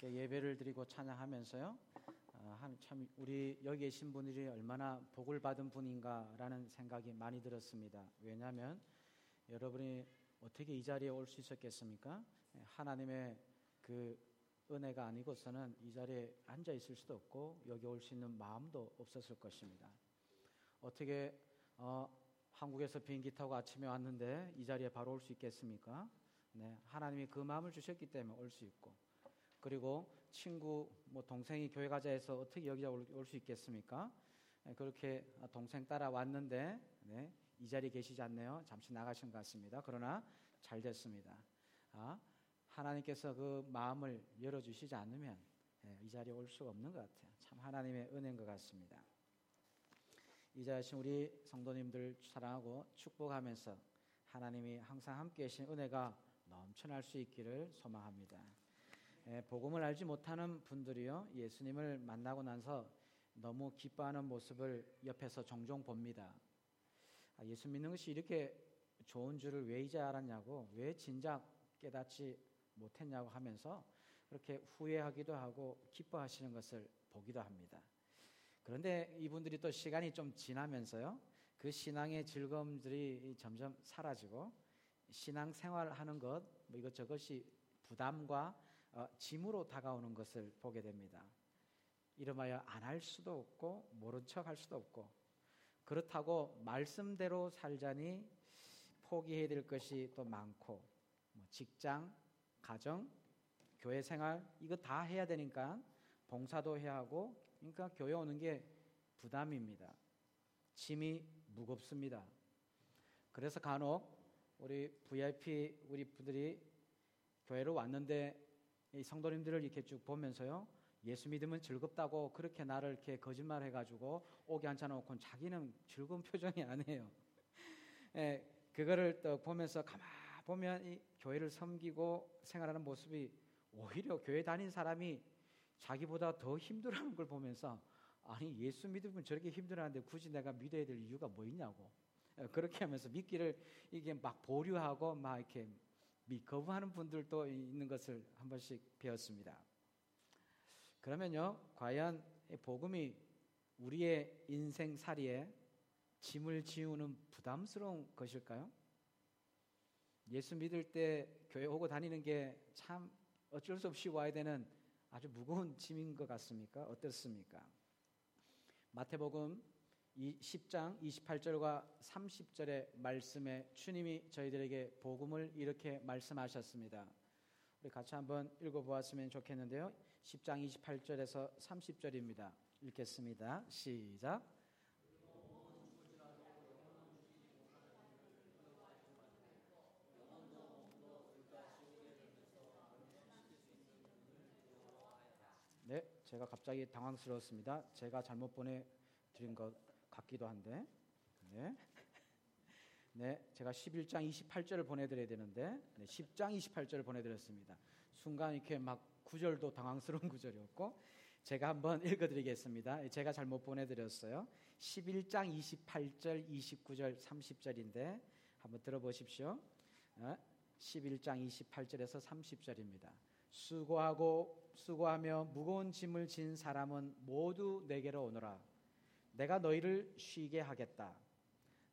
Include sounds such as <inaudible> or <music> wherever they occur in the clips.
함께 예배를 드리고 찬양하면서요. 어, 참 우리 여기 계신 분들이 얼마나 복을 받은 분인가라는 생각이 많이 들었습니다. 왜냐하면 여러분이 어떻게 이 자리에 올 수 있었겠습니까? 하나님의 그 은혜가 아니고서는 이 자리에 앉아 있을 수도 없고 여기 올 수 있는 마음도 없었을 것입니다. 어떻게 어, 한국에서 비행기 타고 아침에 왔는데 이 자리에 바로 올 수 있겠습니까? 네, 하나님이 그 마음을 주셨기 때문에 올 수 있고 그리고 친구 뭐 동생이 교회 가자 해서 어떻게 여기 올수 있겠습니까? 네, 그렇게 동생 따라 왔는데 네, 이 자리에 계시지 않네요. 잠시 나가신 것 같습니다. 그러나 잘 됐습니다. 아, 하나님께서 그 마음을 열어주시지 않으면 네, 이 자리에 올 수가 없는 것 같아요. 참 하나님의 은혜인 것 같습니다. 이 자신 우리 성도님들 사랑하고 축복하면서 하나님이 항상 함께 계신 은혜가 넘쳐날 수 있기를 소망합니다. 예, 복음을 알지 못하는 분들이요 예수님을 만나고 나서 너무 기뻐하는 모습을 옆에서 종종 봅니다. 아, 예수 믿는 것이 이렇게 좋은 줄을 왜 이제 알았냐고 왜 진작 깨닫지 못했냐고 하면서 그렇게 후회하기도 하고 기뻐하시는 것을 보기도 합니다. 그런데 이분들이 또 시간이 좀 지나면서요 그 신앙의 즐거움들이 점점 사라지고 신앙 생활하는 것 뭐 이것저것이 부담과 어, 짐으로 다가오는 것을 보게 됩니다. 이름하여 안 할 수도 없고 모른 척 할 수도 없고 그렇다고 말씀대로 살자니 포기해야 될 것이 또 많고 뭐 직장, 가정, 교회 생활 이거 다 해야 되니까 봉사도 해야 하고 그러니까 교회 오는 게 부담입니다. 짐이 무겁습니다. 그래서 간혹 우리 VIP 우리 분들이 교회로 왔는데 이 성도님들을 이렇게 쭉 보면서요. 예수 믿으면 즐겁다고 그렇게 나를 이렇게 거짓말 해가지고 오게 앉혀놓고 자기는 즐거운 표정이 아니에요. 예, 그거를 또 보면서 가만 보면 이 교회를 섬기고 생활하는 모습이 오히려 교회 다닌 사람이 자기보다 더 힘들어하는 걸 보면서 아니 예수 믿으면 저렇게 힘들어하는데 굳이 내가 믿어야 될 이유가 뭐 있냐고 예, 그렇게 하면서 믿기를 이게 막 보류하고 막 이렇게 거부하는 분들도 있는 것을 한 번씩 배웠습니다. 그러면요, 과연 복음이 우리의 인생살이에 짐을 지우는 부담스러운 것일까요? 예수 믿을 때 교회 오고 다니는 게 참 어쩔 수 없이 와야 되는 아주 무거운 짐인 것 같습니까? 어떻습니까? 마태복음 10장 28절과 30절의 말씀에 주님이 저희들에게 복음을 이렇게 말씀하셨습니다. 우리 같이 한번 읽어보았으면 좋겠는데요. 10장 28절에서 30절입니다. 읽겠습니다. 시작. 네, 제가 갑자기 당황스러웠습니다. 제가 잘못 보내드린 것 같기도 한데. 네. 네, 제가 11장 28절을 보내드려야 되는데, 네, 10장 28절을 보내드렸습니다. 순간 이렇게 막 구절도 당황스러운 <laughs> 구절이었고, 제가 한번 읽어드리겠습니다. 제가 잘못 보내드렸어요. 11장 28절, 29절, 30절인데, 한번 들어보십시오. 11장 28절에서 30절입니다. 수고하고 수고하며 무거운 짐을 진 사람은 모두 내게로 오너라. 내가 너희를 쉬게 하겠다.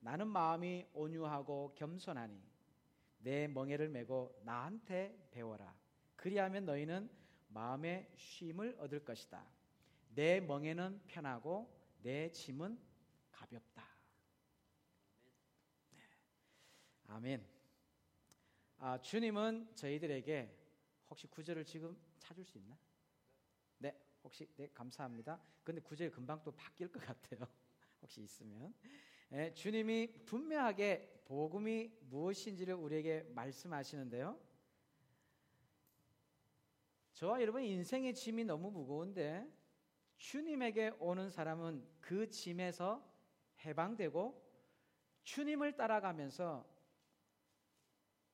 나는 마음이 온유하고 겸손하니 내 멍에를 메고 나한테 배워라. 그리하면 너희는 마음의 쉼을 얻을 것이다. 내 멍에는 편하고 내 짐은 가볍다. 네. 아멘. 아, 주님은 저희들에게 혹시 구절을 지금 찾을 수 있나? 네, 혹시 네 감사합니다. 근데 구절 금방 또 바뀔 것 같아요. <laughs> 혹시 있으면 네, 주님이 분명하게 복음이 무엇인지를 우리에게 말씀하시는데요. 저와 여러분 인생의 짐이 너무 무거운데 주님에게 오는 사람은 그 짐에서 해방되고 주님을 따라가면서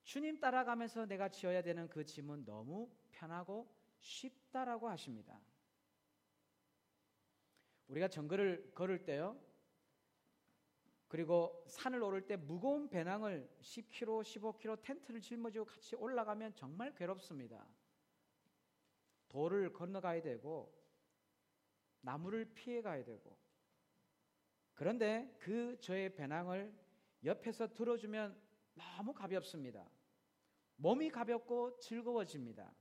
주님 따라가면서 내가 지어야 되는 그 짐은 너무 편하고 쉽다라고 하십니다. 우리가 정글을 걸을 때요. 그리고 산을 오를 때 무거운 배낭을 10kg, 15kg 텐트를 짊어지고 같이 올라가면 정말 괴롭습니다. 돌을 건너가야 되고 나무를 피해 가야 되고 그런데 그 저의 배낭을 옆에서 들어주면 너무 가볍습니다. 몸이 가볍고 즐거워집니다.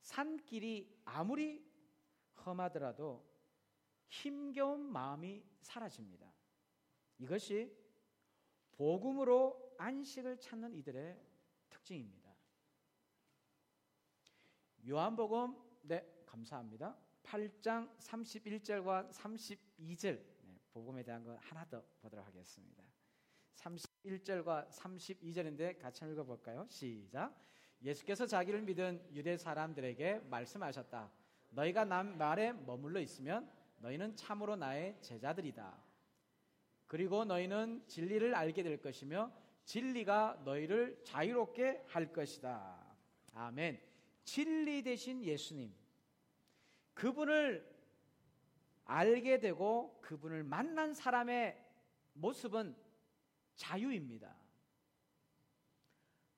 산길이 아무리 험하더라도 힘겨운 마음이 사라집니다. 이것이 복음으로 안식을 찾는 이들의 특징입니다. 요한복음 네 감사합니다. 8장 31절과 32절 네, 복음에 대한 거 하나 더 보도록 하겠습니다. 31절과 32절인데 같이 읽어 볼까요? 시작. 예수께서 자기를 믿은 유대 사람들에게 말씀하셨다. 너희가 남 말에 머물러 있으면 너희는 참으로 나의 제자들이다. 그리고 너희는 진리를 알게 될 것이며 진리가 너희를 자유롭게 할 것이다. 아멘. 진리 대신 예수님. 그분을 알게 되고 그분을 만난 사람의 모습은 자유입니다.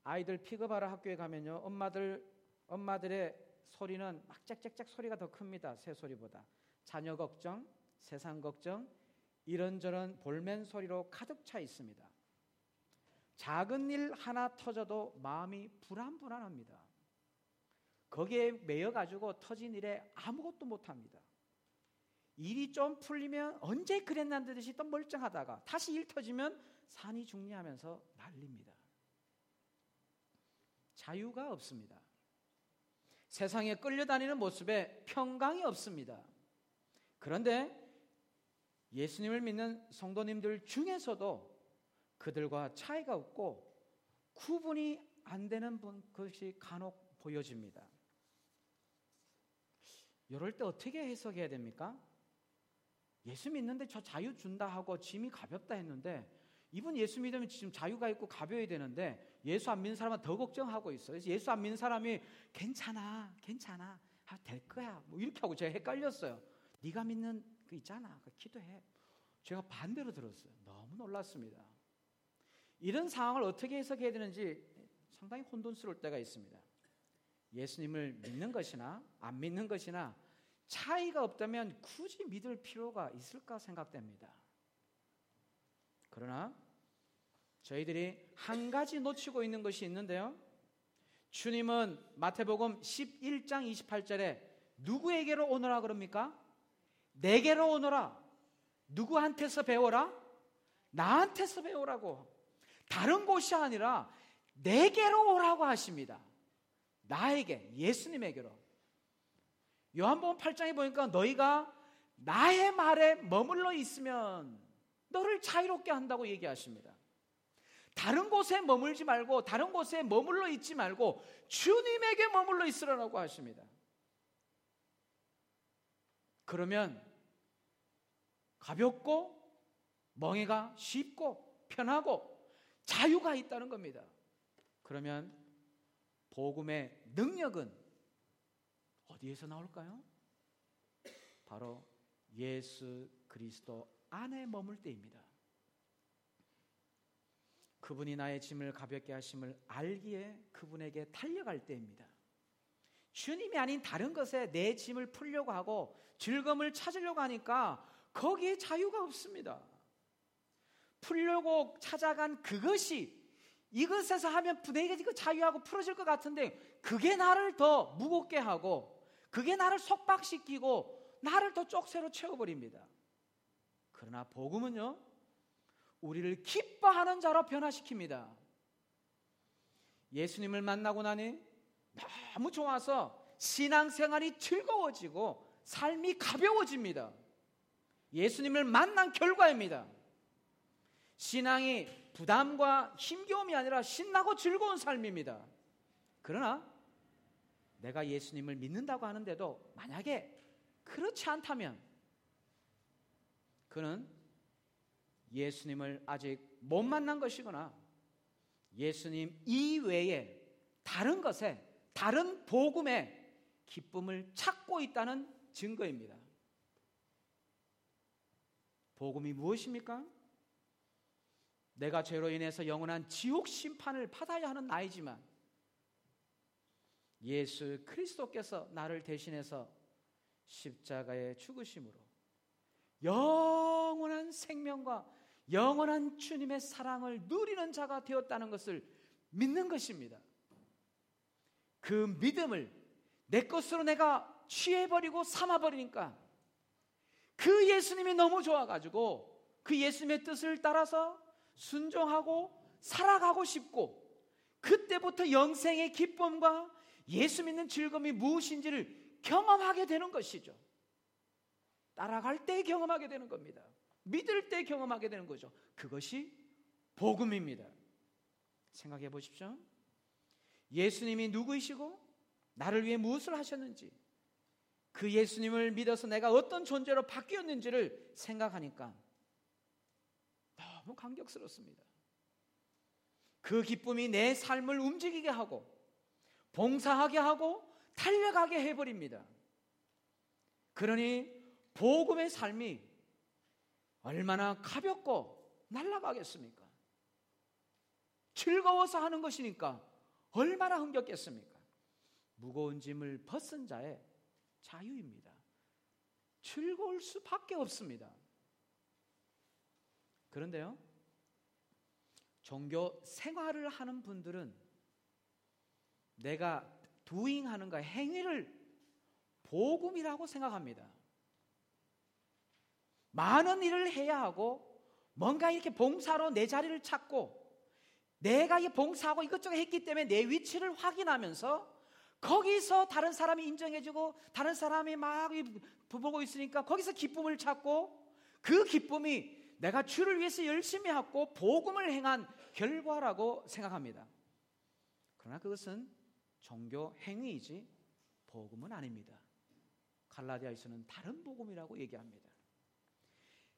아이들 픽업하러 학교에 가면요. 엄마들 엄마들의 소리는 막 짹짹짹 소리가 더 큽니다. 새 소리보다. 자녀 걱정, 세상 걱정, 이런저런 볼멘 소리로 가득 차 있습니다. 작은 일 하나 터져도 마음이 불안불안합니다. 거기에 매여 가지고 터진 일에 아무것도 못 합니다. 일이 좀 풀리면 언제 그랬난 듯이 또 멀쩡하다가 다시 일 터지면 산이 중리하면서 난립니다. 자유가 없습니다. 세상에 끌려다니는 모습에 평강이 없습니다. 그런데 예수님을 믿는 성도님들 중에서도 그들과 차이가 없고 구분이 안 되는 분 그것이 간혹 보여집니다. 이럴 때 어떻게 해석해야 됩니까? 예수 믿는데 저 자유 준다 하고 짐이 가볍다 했는데 이분 예수 믿으면 지금 자유가 있고 가벼워야 되는데 예수 안 믿는 사람은 더 걱정하고 있어요. 예수 안 믿는 사람이 괜찮아, 괜찮아, 아, 될 거야. 뭐 이렇게 하고 제가 헷갈렸어요. 네가 믿는 그 있잖아, 그 기도해. 제가 반대로 들었어요. 너무 놀랐습니다. 이런 상황을 어떻게 해석해야 되는지 상당히 혼돈스러울 때가 있습니다. 예수님을 믿는 것이나 안 믿는 것이나 차이가 없다면 굳이 믿을 필요가 있을까 생각됩니다. 그러나 저희들이 한 가지 놓치고 있는 것이 있는데요. 주님은 마태복음 11장 28절에 누구에게로 오너라 그럽니까? 내게로 오너라. 누구한테서 배워라? 나한테서 배우라고. 다른 곳이 아니라 내게로 오라고 하십니다. 나에게, 예수님에게로. 요한복음 8장에 보니까 너희가 나의 말에 머물러 있으면 너를 자유롭게 한다고 얘기하십니다. 다른 곳에 머물지 말고 다른 곳에 머물러 있지 말고 주님에게 머물러 있으라고 하십니다. 그러면 가볍고 멍해가 쉽고 편하고 자유가 있다는 겁니다. 그러면 복음의 능력은 어디에서 나올까요? 바로 예수 그리스도 안에 머물 때입니다. 그분이 나의 짐을 가볍게 하심을 알기에 그분에게 달려갈 때입니다. 주님이 아닌 다른 것에 내 짐을 풀려고 하고 즐거움을 찾으려고 하니까 거기에 자유가 없습니다. 풀려고 찾아간 그것이 이것에서 하면 이거 자유하고 풀어질 것 같은데 그게 나를 더 무겁게 하고 그게 나를 속박시키고 나를 더 쪽새로 채워버립니다. 그러나 복음은요, 우리를 기뻐하는 자로 변화시킵니다. 예수님을 만나고 나니 너무 좋아서 신앙생활이 즐거워지고 삶이 가벼워집니다. 예수님을 만난 결과입니다. 신앙이 부담과 힘겨움이 아니라 신나고 즐거운 삶입니다. 그러나 내가 예수님을 믿는다고 하는데도 만약에 그렇지 않다면 그는 예수님을 아직 못 만난 것이거나 예수님 이외에 다른 것에 다른 복음에 기쁨을 찾고 있다는 증거입니다. 복음이 무엇입니까? 내가 죄로 인해서 영원한 지옥 심판을 받아야 하는 나이지만 예수 그리스도께서 나를 대신해서 십자가에 죽으심으로 영원한 생명과 영원한 주님의 사랑을 누리는 자가 되었다는 것을 믿는 것입니다. 그 믿음을 내 것으로 내가 취해버리고 삼아버리니까 그 예수님이 너무 좋아가지고 그 예수님의 뜻을 따라서 순종하고 살아가고 싶고 그때부터 영생의 기쁨과 예수 믿는 즐거움이 무엇인지를 경험하게 되는 것이죠. 따라갈 때 경험하게 되는 겁니다. 믿을 때 경험하게 되는 거죠. 그것이 복음입니다. 생각해 보십시오. 예수님이 누구이시고 나를 위해 무엇을 하셨는지 그 예수님을 믿어서 내가 어떤 존재로 바뀌었는지를 생각하니까 너무 감격스럽습니다. 그 기쁨이 내 삶을 움직이게 하고 봉사하게 하고 달려가게 해버립니다. 그러니 복음의 삶이 얼마나 가볍고 날아가겠습니까? 즐거워서 하는 것이니까 얼마나 흥겹겠습니까? 무거운 짐을 벗은 자의 자유입니다. 즐거울 수밖에 없습니다. 그런데요, 종교 생활을 하는 분들은 내가 doing 하는 거 행위를 복음이라고 생각합니다. 많은 일을 해야 하고 뭔가 이렇게 봉사로 내 자리를 찾고 내가 이 봉사하고 이것저것 했기 때문에 내 위치를 확인하면서 거기서 다른 사람이 인정해주고 다른 사람이 막 보고 있으니까 거기서 기쁨을 찾고 그 기쁨이 내가 주를 위해서 열심히 하고 복음을 행한 결과라고 생각합니다. 그러나 그것은 종교 행위이지 복음은 아닙니다. 갈라디아에서는 다른 복음이라고 얘기합니다.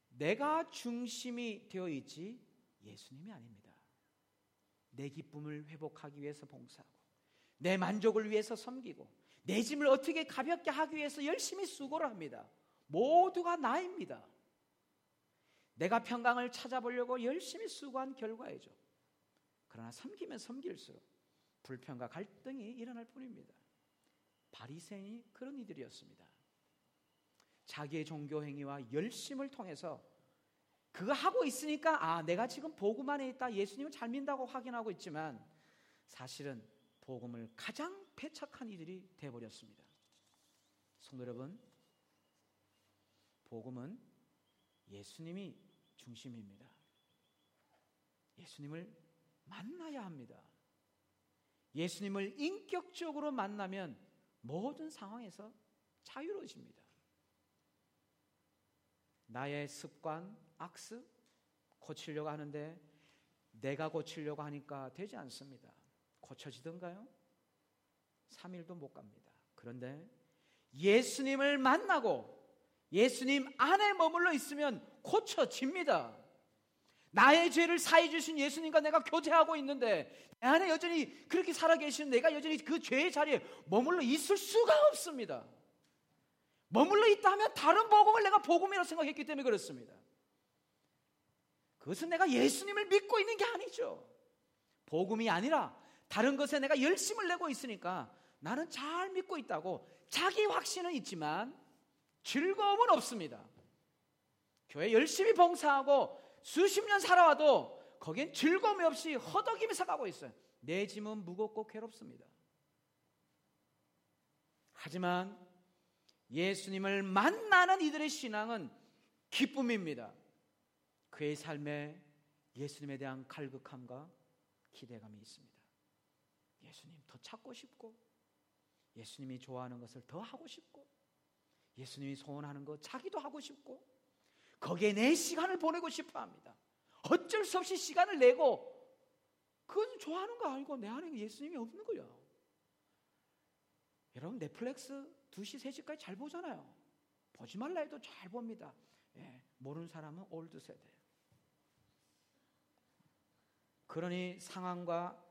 내가 중심이 되어 있지 예수님이 아닙니다. 내 기쁨을 회복하기 위해서 봉사하고 내 만족을 위해서 섬기고 내 짐을 어떻게 가볍게 하기 위해서 열심히 수고를 합니다. 모두가 나입니다. 내가 평강을 찾아보려고 열심히 수고한 결과이죠. 그러나 섬기면 섬길수록 불평과 갈등이 일어날 뿐입니다. 바리새인이 그런 이들이었습니다. 자기의 종교 행위와 열심을 통해서 그거 하고 있으니까 아 내가 지금 복음 안에 있다 예수님을 잘 믿는다고 확인하고 있지만 사실은 복음을 가장 패착한 이들이 되어버렸습니다. 성도 여러분, 복음은 예수님이 중심입니다. 예수님을 만나야 합니다. 예수님을 인격적으로 만나면 모든 상황에서 자유로워집니다. 나의 습관, 악습 고치려고 하는데 내가 고치려고 하니까 되지 않습니다. 고쳐지던가요? 3일도 못 갑니다. 그런데 예수님을 만나고 예수님 안에 머물러 있으면 고쳐집니다. 나의 죄를 사해 주신 예수님과 내가 교제하고 있는데 내 안에 여전히 그렇게 살아 계시는 내가 여전히 그 죄의 자리에 머물러 있을 수가 없습니다. 머물러 있다 하면 다른 복음을 내가 복음이라고 생각했기 때문에 그렇습니다. 그것은 내가 예수님을 믿고 있는 게 아니죠. 복음이 아니라 다른 것에 내가 열심을 내고 있으니까 나는 잘 믿고 있다고 자기 확신은 있지만 즐거움은 없습니다. 교회 열심히 봉사하고 수십 년 살아와도 거기엔 즐거움이 없이 허덕이면서 가고 있어요. 내 짐은 무겁고 괴롭습니다. 하지만 예수님을 만나는 이들의 신앙은 기쁨입니다. 그의 삶에 예수님에 대한 갈급함과 기대감이 있습니다. 예수님 더 찾고 싶고, 예수님이 좋아하는 것을 더 하고 싶고, 예수님이 소원하는 것 자기도 하고 싶고, 거기에 내 시간을 보내고 싶어 합니다. 어쩔 수 없이 시간을 내고, 그건 좋아하는 거 알고 내 안에 예수님이 없는 거예요. 여러분, 넷플릭스 2시, 3시까지 잘 보잖아요. 보지 말라 해도 잘 봅니다. 예, 모르는 사람은 old 세대. 그러니 상황과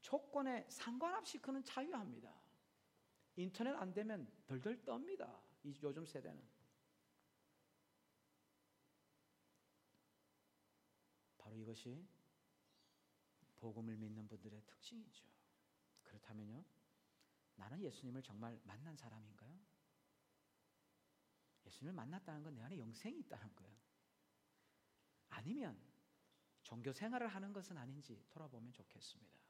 조건에 상관없이 그는 자유합니다. 인터넷 안 되면 덜덜 떱니다. 이 요즘 세대는. 바로 이것이 복음을 믿는 분들의 특징이죠. 그렇다면요. 나는 예수님을 정말 만난 사람인가요? 예수님을 만났다는 건 내 안에 영생이 있다는 거예요. 아니면 종교 생활을 하는 것은 아닌지 돌아보면 좋겠습니다.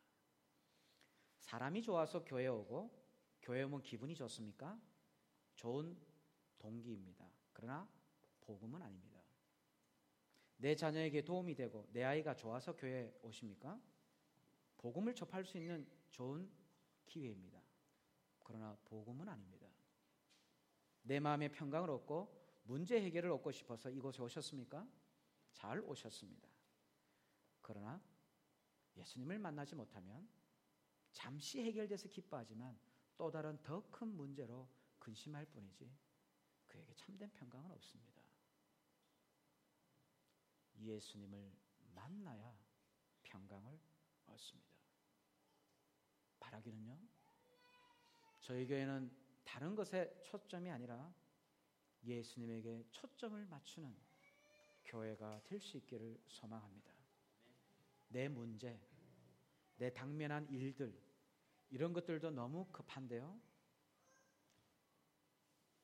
사람이 좋아서 교회 오고 교회 오면 기분이 좋습니까? 좋은 동기입니다. 그러나 복음은 아닙니다. 내 자녀에게 도움이 되고 내 아이가 좋아서 교회 오십니까? 복음을 접할 수 있는 좋은 기회입니다. 그러나 복음은 아닙니다. 내 마음의 평강을 얻고 문제 해결을 얻고 싶어서 이곳에 오셨습니까? 잘 오셨습니다. 그러나 예수님을 만나지 못하면 잠시 해결돼서 기뻐하지만 또 다른 더 큰 문제로 근심할 뿐이지 그에게 참된 평강은 없습니다. 예수님을 만나야 평강을 얻습니다. 바라기는요. 저희 교회는 다른 것에 초점이 아니라 예수님에게 초점을 맞추는 교회가 될 수 있기를 소망합니다. 내 문제, 내 당면한 일들, 이런 것들도 너무 급한데요.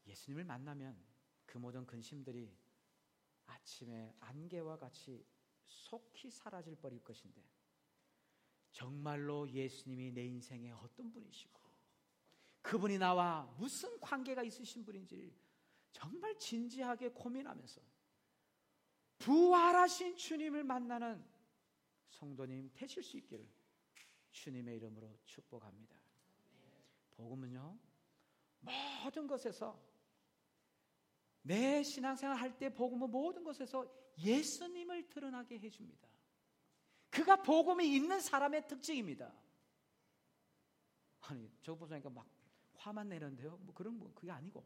예수님을 만나면 그 모든 근심들이 아침에 안개와 같이 속히 사라질 뻔일 것인데 정말로 예수님이 내 인생의 어떤 분이시고 그분이 나와 무슨 관계가 있으신 분인지 정말 진지하게 고민하면서 부활하신 주님을 만나는 성도님 되실 수 있기를 주님의 이름으로 축복합니다. 복음은요 모든 것에서 내 신앙생활 할 때 복음은 모든 것에서 예수님을 드러나게 해줍니다. 그가 복음이 있는 사람의 특징입니다. 아니 저거 보니까 막 화만 내는데요. 뭐 그런 뭐 그게 아니고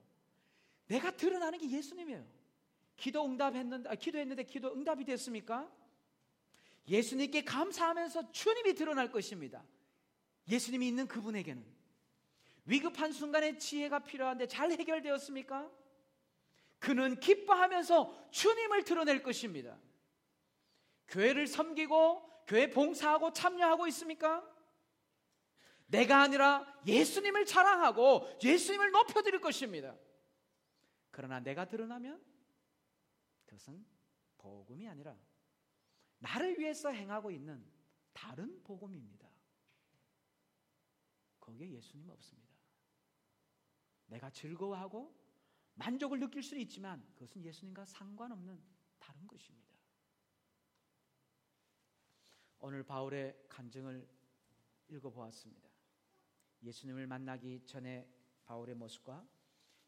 내가 드러나는 게 예수님이에요. 기도 응답했는데 아, 기도했는데 기도 응답이 됐습니까? 예수님께 감사하면서 주님이 드러날 것입니다. 예수님이 있는 그분에게는 위급한 순간에 지혜가 필요한데 잘 해결되었습니까? 그는 기뻐하면서 주님을 드러낼 것입니다. 교회를 섬기고 교회 봉사하고 참여하고 있습니까? 내가 아니라 예수님을 자랑하고 예수님을 높여드릴 것입니다. 그러나 내가 드러나면 그것은 복음이 아니라 나를 위해서 행하고 있는 다른 복음입니다. 거기에 예수님 없습니다. 내가 즐거워하고 만족을 느낄 수는 있지만 그것은 예수님과 상관없는 다른 것입니다. 오늘 바울의 간증을 읽어보았습니다. 예수님을 만나기 전에 바울의 모습과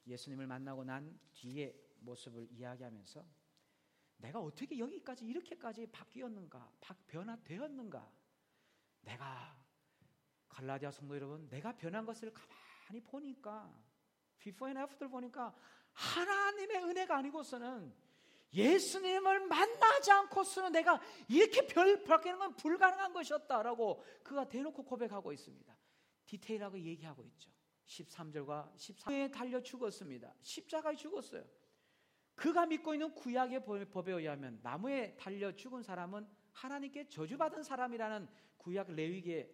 예수님을 만나고 난 뒤의 모습을 이야기하면서 내가 어떻게 여기까지 이렇게까지 바뀌었는가, 변화되었는가? 내가 갈라디아 성도 여러분, 내가 변한 것을 가만히 보니까 before and after 보니까 하나님의 은혜가 아니고서는 예수님을 만나지 않고서는 내가 이렇게 별 바뀌는 건 불가능한 것이었다라고 그가 대놓고 고백하고 있습니다. 디테일하게 얘기하고 있죠. 13절과 14절에 달려 죽었습니다. 십자가에 죽었어요. 그가 믿고 있는 구약의 법에 의하면 나무에 달려 죽은 사람은 하나님께 저주받은 사람이라는 구약 레위기의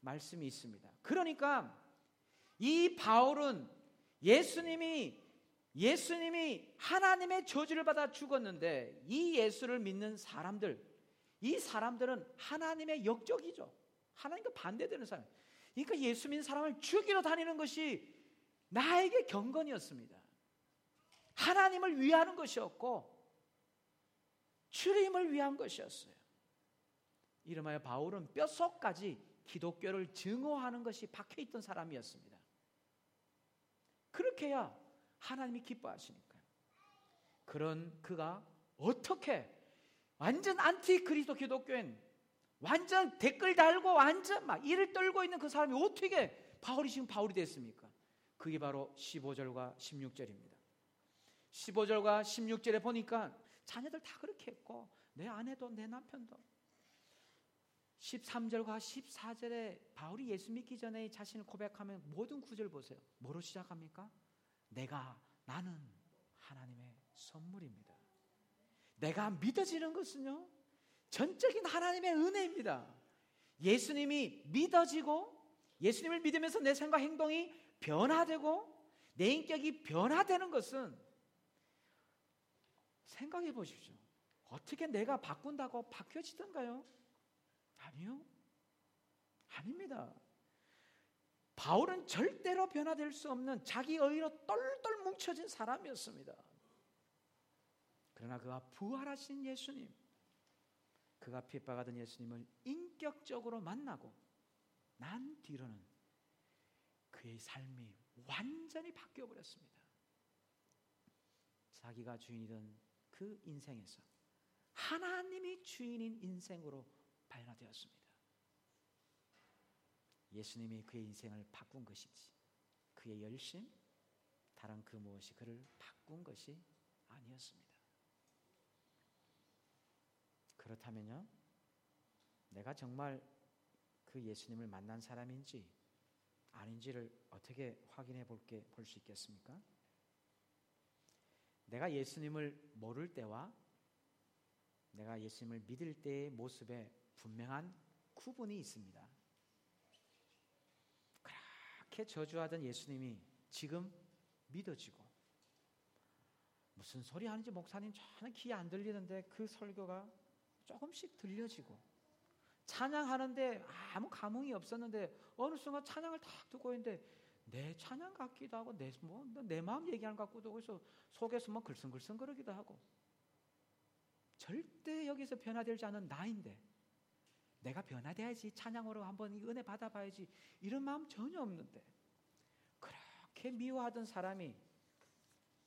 말씀이 있습니다. 그러니까 이 바울은 예수님이 예수님이 하나님의 저주를 받아 죽었는데 이 예수를 믿는 사람들 이 사람들은 하나님의 역적이죠. 하나님과 반대되는 사람. 그러니까 예수 믿는 사람을 죽이러 다니는 것이 나에게 경건이었습니다. 하나님을 위하는 것이었고 주님을 위한 것이었어요. 이름하여 바울은 뼛속까지 기독교를 증오하는 것이 박혀 있던 사람이었습니다. 그렇게 해야 하나님이 기뻐하시니까요. 그런 그가 어떻게 완전 안티 그리스도 기독교인 완전 댓글 달고 완전 막 이를 떨고 있는 그 사람이 어떻게 바울이 지금 바울이 됐습니까? 그게 바로 15절과 16절입니다. 15절과 16절에 보니까 자녀들 다 그렇게 했고 내 아내도 내 남편도 13절과 14절에 바울이 예수 믿기 전에 자신을 고백하면 모든 구절 보세요. 뭐로 시작합니까? 내가 나는 하나님의 선물입니다. 내가 믿어지는 것은요. 전적인 하나님의 은혜입니다. 예수님이 믿어지고 예수님을 믿으면서 내 생각 행동이 변화되고 내 인격이 변화되는 것은 생각해 보십시오. 어떻게 내가 바꾼다고 바뀌어지던가요? 아니요. 아닙니다. 바울은 절대로 변화될 수 없는 자기 의로 똘똘 뭉쳐진 사람이었습니다. 그러나 그가 부활하신 예수님, 그가 핍박하던 예수님을 인격적으로 만나고 난 뒤로는 그의 삶이 완전히 바뀌어 버렸습니다. 자기가 주인이던 그 인생에서 하나님이 주인인 인생으로 발현되었습니다. 예수님이 그의 인생을 바꾼 것이지 그의 열심 다른 그 무엇이 그를 바꾼 것이 아니었습니다. 그렇다면요, 내가 정말 그 예수님을 만난 사람인지 아닌지를 어떻게 확인해 볼게 볼 수 있겠습니까? 내가 예수님을 모를 때와 내가 예수님을 믿을 때의 모습에 분명한 구분이 있습니다. 그렇게 저주하던 예수님이 지금 믿어지고 무슨 소리 하는지 목사님 전혀 귀에 안 들리는데 그 설교가 조금씩 들려지고 찬양하는데 아무 감흥이 없었는데 어느 순간 찬양을 탁 듣고 있는데 내 찬양 같기도 하고 내, 뭐, 내 마음 얘기하는 것 같기도 하고 속에서 뭐 글썽글썽 거리기도 하고 절대 여기서 변화되지 않은 나인데 내가 변화돼야지 찬양으로 한번 은혜 받아봐야지 이런 마음 전혀 없는데 그렇게 미워하던 사람이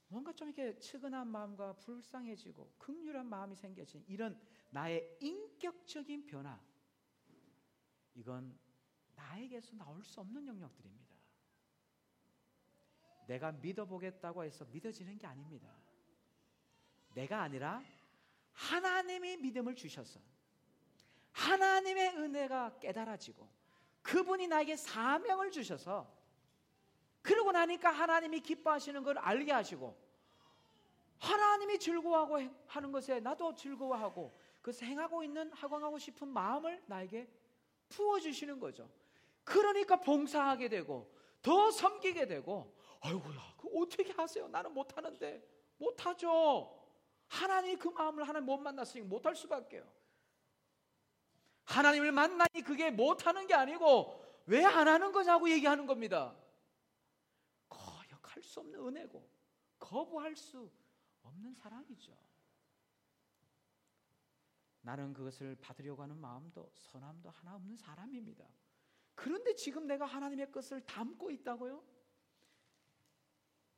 뭔가 좀 이렇게 측은한 마음과 불쌍해지고 극률한 마음이 생겨진 이런 나의 인격적인 변화 이건 나에게서 나올 수 없는 영역들입니다. 내가 믿어보겠다고 해서 믿어지는 게 아닙니다. 내가 아니라 하나님이 믿음을 주셔서 하나님의 은혜가 깨달아지고 그분이 나에게 사명을 주셔서 그러고 나니까 하나님이 기뻐하시는 걸 알게 하시고 하나님이 즐거워하고 하는 것에 나도 즐거워하고 그것을 행하고 있는 하광하고 싶은 마음을 나에게 부어 주시는 거죠. 그러니까 봉사하게 되고 더 섬기게 되고 아이고야 그 어떻게 하세요? 나는 못하는데 못하죠. 하나님이 그 마음을 하나님 못 만났으니 못할 수밖에요. 하나님을 만나니 그게 못하는 게 아니고 왜 안 하는 거냐고 얘기하는 겁니다. 거역할 수 없는 은혜고 거부할 수 없는 사랑이죠. 나는 그것을 받으려고 하는 마음도 선함도 하나 없는 사람입니다. 그런데 지금 내가 하나님의 것을 담고 있다고요?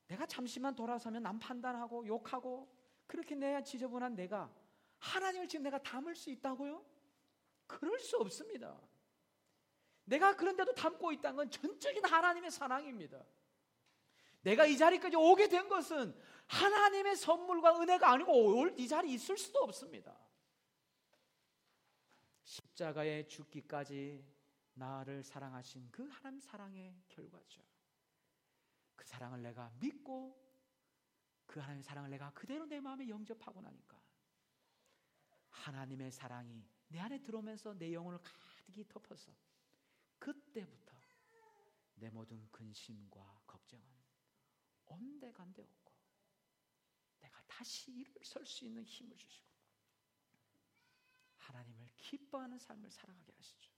내가 잠시만 돌아서면 남 판단하고 욕하고 그렇게 내야 지저분한 내가 하나님을 지금 내가 담을 수 있다고요? 그럴 수 없습니다. 내가 그런데도 담고 있다는 건 전적인 하나님의 사랑입니다. 내가 이 자리까지 오게 된 것은 하나님의 선물과 은혜가 아니고 이 자리에 있을 수도 없습니다. 십자가에 죽기까지 나를 사랑하신 그 하나님 사랑의 결과죠. 그 사랑을 내가 믿고 그 하나님의 사랑을 내가 그대로 내 마음에 영접하고 나니까 하나님의 사랑이 내 안에 들어오면서 내 영혼을 가득히 덮어서 그때부터 내 모든 근심과 걱정은 온데간데 없고 내가 다시 일을 설수 있는 힘을 주시고 하나님을 기뻐하는 삶을 살아가게 하시죠.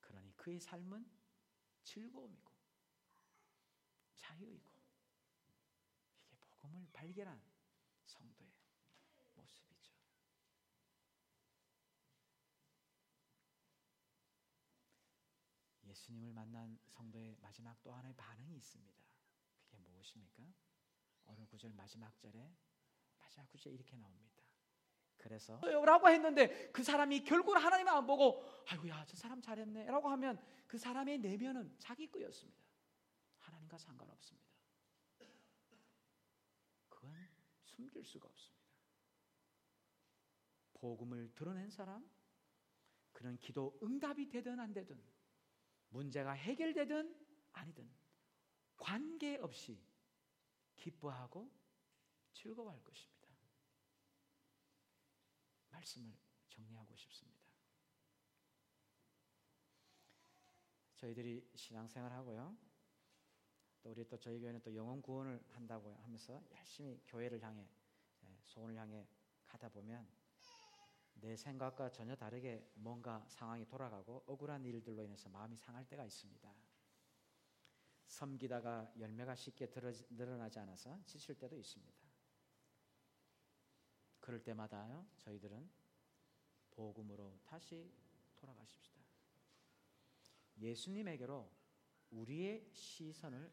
그러니 그의 삶은 즐거움이고 자유이고 이게 복음을 발견한 성도의 모습이죠. 예수님을 만난 성도의 마지막 또 하나의 반응이 있습니다. 그게 무엇입니까? 어느 구절 마지막 절에 마지막 구절에 이렇게 나옵니다. 그래서 라고 했는데 그 사람이 결국 하나님을 안 보고 아이고야 저 사람 잘했네 라고 하면 그 사람의 내면은 자기 거였습니다. 하나님과 상관없습니다. 그건 숨길 수가 없습니다. 복음을 드러낸 사람 그는 기도 응답이 되든 안 되든 문제가 해결되든 아니든 관계없이 기뻐하고 즐거워할 것입니다. 말씀을 정리하고 싶습니다. 저희들이 신앙생활 하고요. 또 우리 또 저희 교회는 또 영혼 구원을 한다고 하면서 열심히 교회를 향해 예, 소원을 향해 가다 보면 내 생각과 전혀 다르게 뭔가 상황이 돌아가고 억울한 일들로 인해서 마음이 상할 때가 있습니다. 섬기다가 열매가 쉽게 늘어나지 않아서 지칠 때도 있습니다. 그럴 때마다 저희들은 복음으로 다시 돌아가십시다. 예수님에게로 우리의 시선을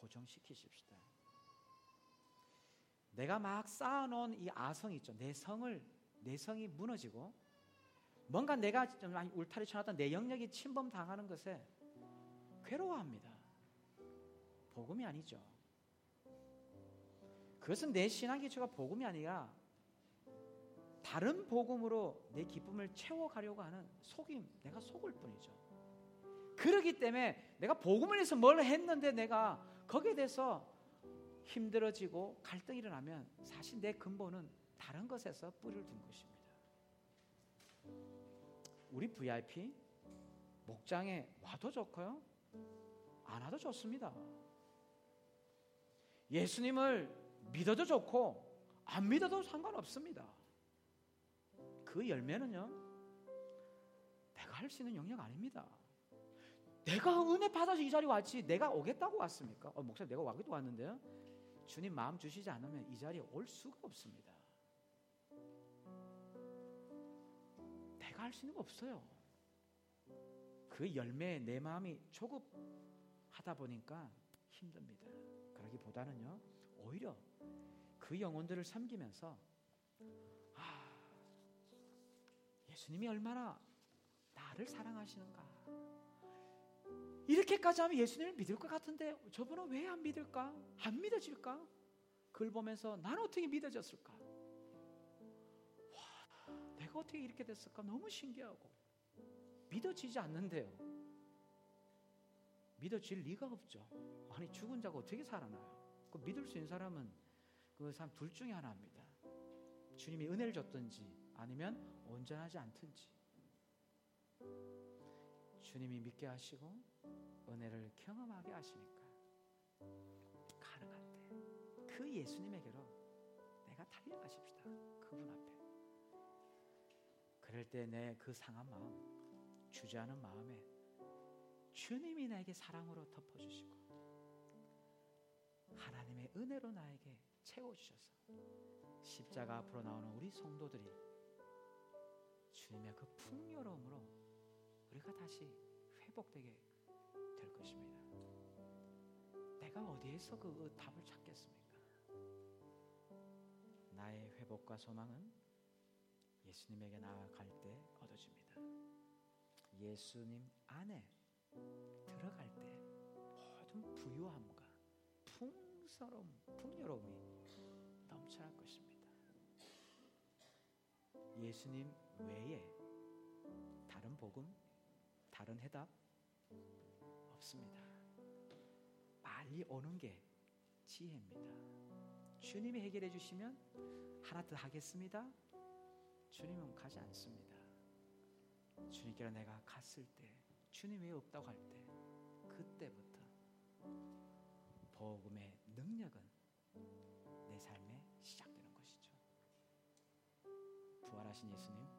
고정시키십시다. 내가 막 쌓아놓은 이 아성 있죠. 내 성을 내 성이 무너지고 뭔가 내가 울타리 쳐놨던 내 영역이 침범 당하는 것에 괴로워합니다. 복음이 아니죠. 그것은 내 신앙 기초가 복음이 아니라 다른 복음으로 내 기쁨을 채워가려고 하는 속임, 내가 속을 뿐이죠. 그러기 때문에 내가 복음을 해서 뭘 했는데 내가 거기에 대해서 힘들어지고 갈등이 일어나면 사실 내 근본은 다른 것에서 뿌리를 둔 것입니다. 우리 VIP 목장에 와도 좋고요. 안 와도 좋습니다. 예수님을 믿어도 좋고 안 믿어도 상관없습니다. 그 열매는요. 내가 할 수 있는 영역 아닙니다. 내가 은혜 받아서 이 자리 왔지 내가 오겠다고 왔습니까? 어, 목사님 내가 와기도 왔는데요. 주님 마음 주시지 않으면 이 자리에 올 수가 없습니다. 내가 할수 있는 거 없어요. 그 열매에 내 마음이 조급하다 보니까 힘듭니다. 그러기보다는요, 오히려 그 영혼들을 섬기면서 아, 예수님이 얼마나 나를 사랑하시는가. 이렇게까지 하면 예수님을 믿을 것 같은데 저분은 왜 안 믿을까? 안 믿어질까? 그걸 보면서 나는 어떻게 믿어졌을까? 와, 내가 어떻게 이렇게 됐을까? 너무 신기하고 믿어지지 않는데요. 믿어질 리가 없죠. 아니 죽은 자가 어떻게 살아나요? 그 믿을 수 있는 사람은 그 사람 둘 중에 하나입니다. 주님이 은혜를 줬든지 아니면 온전하지 않든지 주님이 믿게 하시고 은혜를 경험하게 하시니까 가능할 때그 예수님에게로 내가 달려가십시다. 그분 앞에. 그럴 때 내 그 상한 마음, 주저하는 마음에 주님이 나에게 사랑으로 덮어주시고 하나님의 은혜로 나에게 채워주셔서 십자가 앞으로 나오는 우리 성도들이 주님의 그 풍요로움으로 우리가 다시 회복되게 될 것입니다. 내가 어디에서 그 답을 찾겠습니까? 나의 회복과 소망은 예수님에게 나아갈 때 얻어집니다. 예수님 안에 들어갈 때 모든 부유함과 풍성함, 풍요로움이 넘쳐날 것입니다. 예수님 외에 다른 복음, 다른 해답 없습니다. 빨리 오는 게 지혜입니다. 주님이 해결해 주시면 하나 더 하겠습니다. 주님은 가지 않습니다. 주님께로 내가 갔을 때, 주님 왜 없다고 할 때, 그때부터 복음의 능력은 내 삶에 시작되는 것이죠. 부활하신 예수님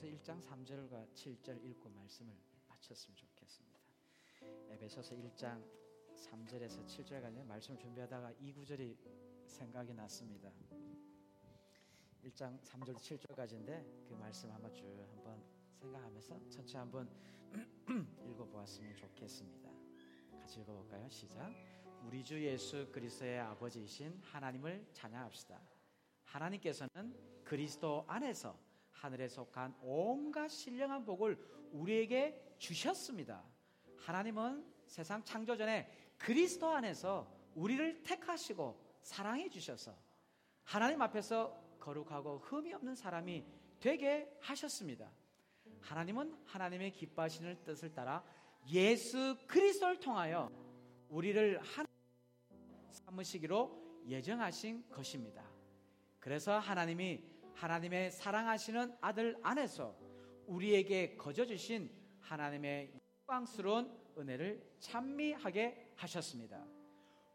에베소서 1장 3절과 7절 읽고 말씀을 마쳤으면 좋겠습니다. 에베소서 1장 3절에서 7절까지 말씀을 준비하다가 이 구절이 생각이 났습니다. 1장 3절 7절까지인데 그 말씀 한번 쭉 한번 생각하면서 천천히 한번 <clears throat> 읽어 보았으면 좋겠습니다. 같이 읽어 볼까요? 시작. 우리 주 예수 그리스도의 아버지이신 하나님을 찬양합시다. 하나님께서는 그리스도 안에서 하늘에 속한 온갖 신령한 복을 우리에게 주셨습니다. 하나님은 세상 창조 전에 그리스도 안에서 우리를 택하시고 사랑해 주셔서 하나님 앞에서 거룩하고 흠이 없는 사람이 되게 하셨습니다. 하나님은 하나님의 기뻐하시는 뜻을 따라 예수 그리스도를 통하여 우리를 한 삼으시기로 예정하신 것입니다. 그래서 하나님이 하나님의 사랑하시는 아들 안에서 우리에게 거저 주신 하나님의 영광스러운 은혜를 찬미하게 하셨습니다.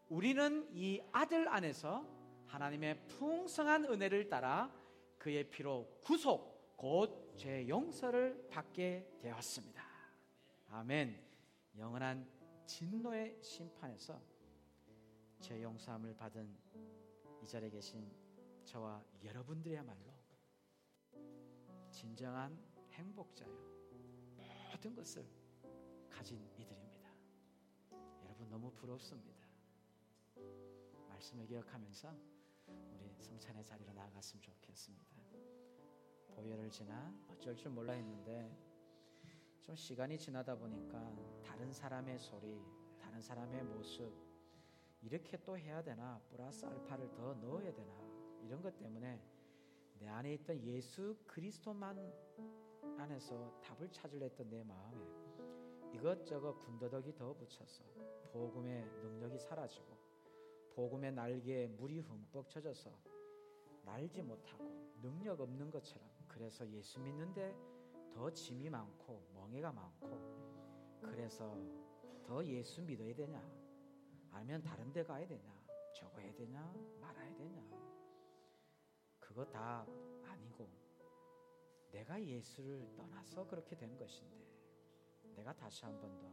우리는 이 아들 안에서 하나님의 풍성한 은혜를 따라 그의 피로 구속 곧 죄 용서를 받게 되었습니다. 아멘. 영원한 진노의 심판에서 죄 용서함을 받은 이 자리에 계신 저와 여러분들이야말로 진정한 행복자요. 모든 것을 가진 이들입니다. 여러분 너무 부럽습니다. 말씀을 기억하면서 우리 성찬의 자리로 나아갔으면 좋겠습니다. 보혈을 지나 어쩔 줄 몰라 했는데 좀 시간이 지나다 보니까 다른 사람의 소리, 다른 사람의 모습 이렇게 또 해야 되나 플러스 알파를 더 넣어야 되나 이런 것 때문에 내 안에 있던 예수 그리스도만 안에서 답을 찾으려 했던 내 마음에 이것저것 군더더기 더 붙여서 복음의 능력이 사라지고 복음의 날개에 물이 흠뻑 젖어서 날지 못하고 능력 없는 것처럼 그래서 예수 믿는데 더 짐이 많고 멍해가 많고 그래서 더 예수 믿어야 되냐? 아니면 다른 데 가야 되냐? 저거 해야 되냐? 말아야 되냐 그거 다 아니고 내가 예수를 떠나서 그렇게 된 것인데 내가 다시 한 번 더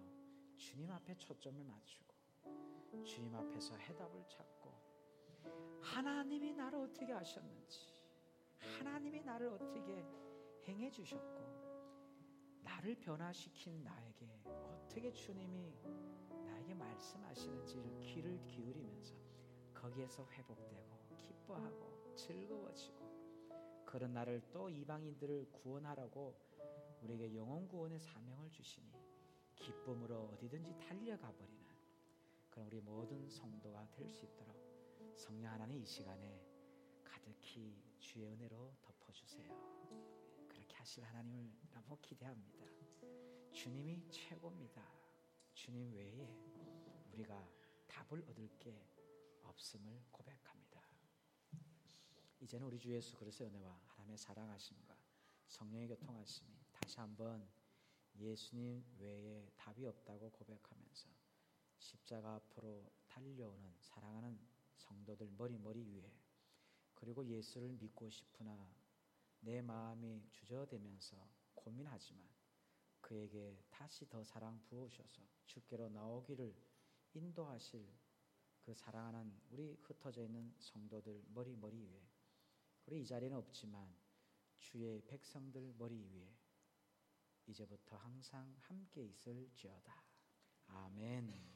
주님 앞에 초점을 맞추고 주님 앞에서 해답을 찾고 하나님이 나를 어떻게 하셨는지 하나님이 나를 어떻게 행해 주셨고 나를 변화시킨 나에게 어떻게 주님이 나에게 말씀하시는지를 귀를 기울이면서 거기에서 회복되고 기뻐하고 즐거워지고 그런 나를 또 이방인들을 구원하라고 우리에게 영혼 구원의 사명을 주시니 기쁨으로 어디든지 달려가 버리는 그런 우리 모든 성도가 될 수 있도록 성령 하나님 이 시간에 가득히 주의 은혜로 덮어주세요. 그렇게 하실 하나님을 너무 기대합니다. 주님이 최고입니다. 주님 외에 우리가 답을 얻을 게 없음을 고백합니다. 이제는 우리 주 예수 그리스도의 은혜와 하나님의 사랑하심과 성령의 교통하심이 다시 한번 예수님 외에 답이 없다고 고백하면서 십자가 앞으로 달려오는 사랑하는 성도들 머리머리 위에 그리고 예수를 믿고 싶으나 내 마음이 주저되면서 고민하지만 그에게 다시 더 사랑 부으셔서 주께로 나오기를 인도하실 그 사랑하는 우리 흩어져 있는 성도들 머리 머리 위에 우리 이 자리는 없지만 주의 백성들 머리 위에 이제부터 항상 함께 있을지어다. 아멘.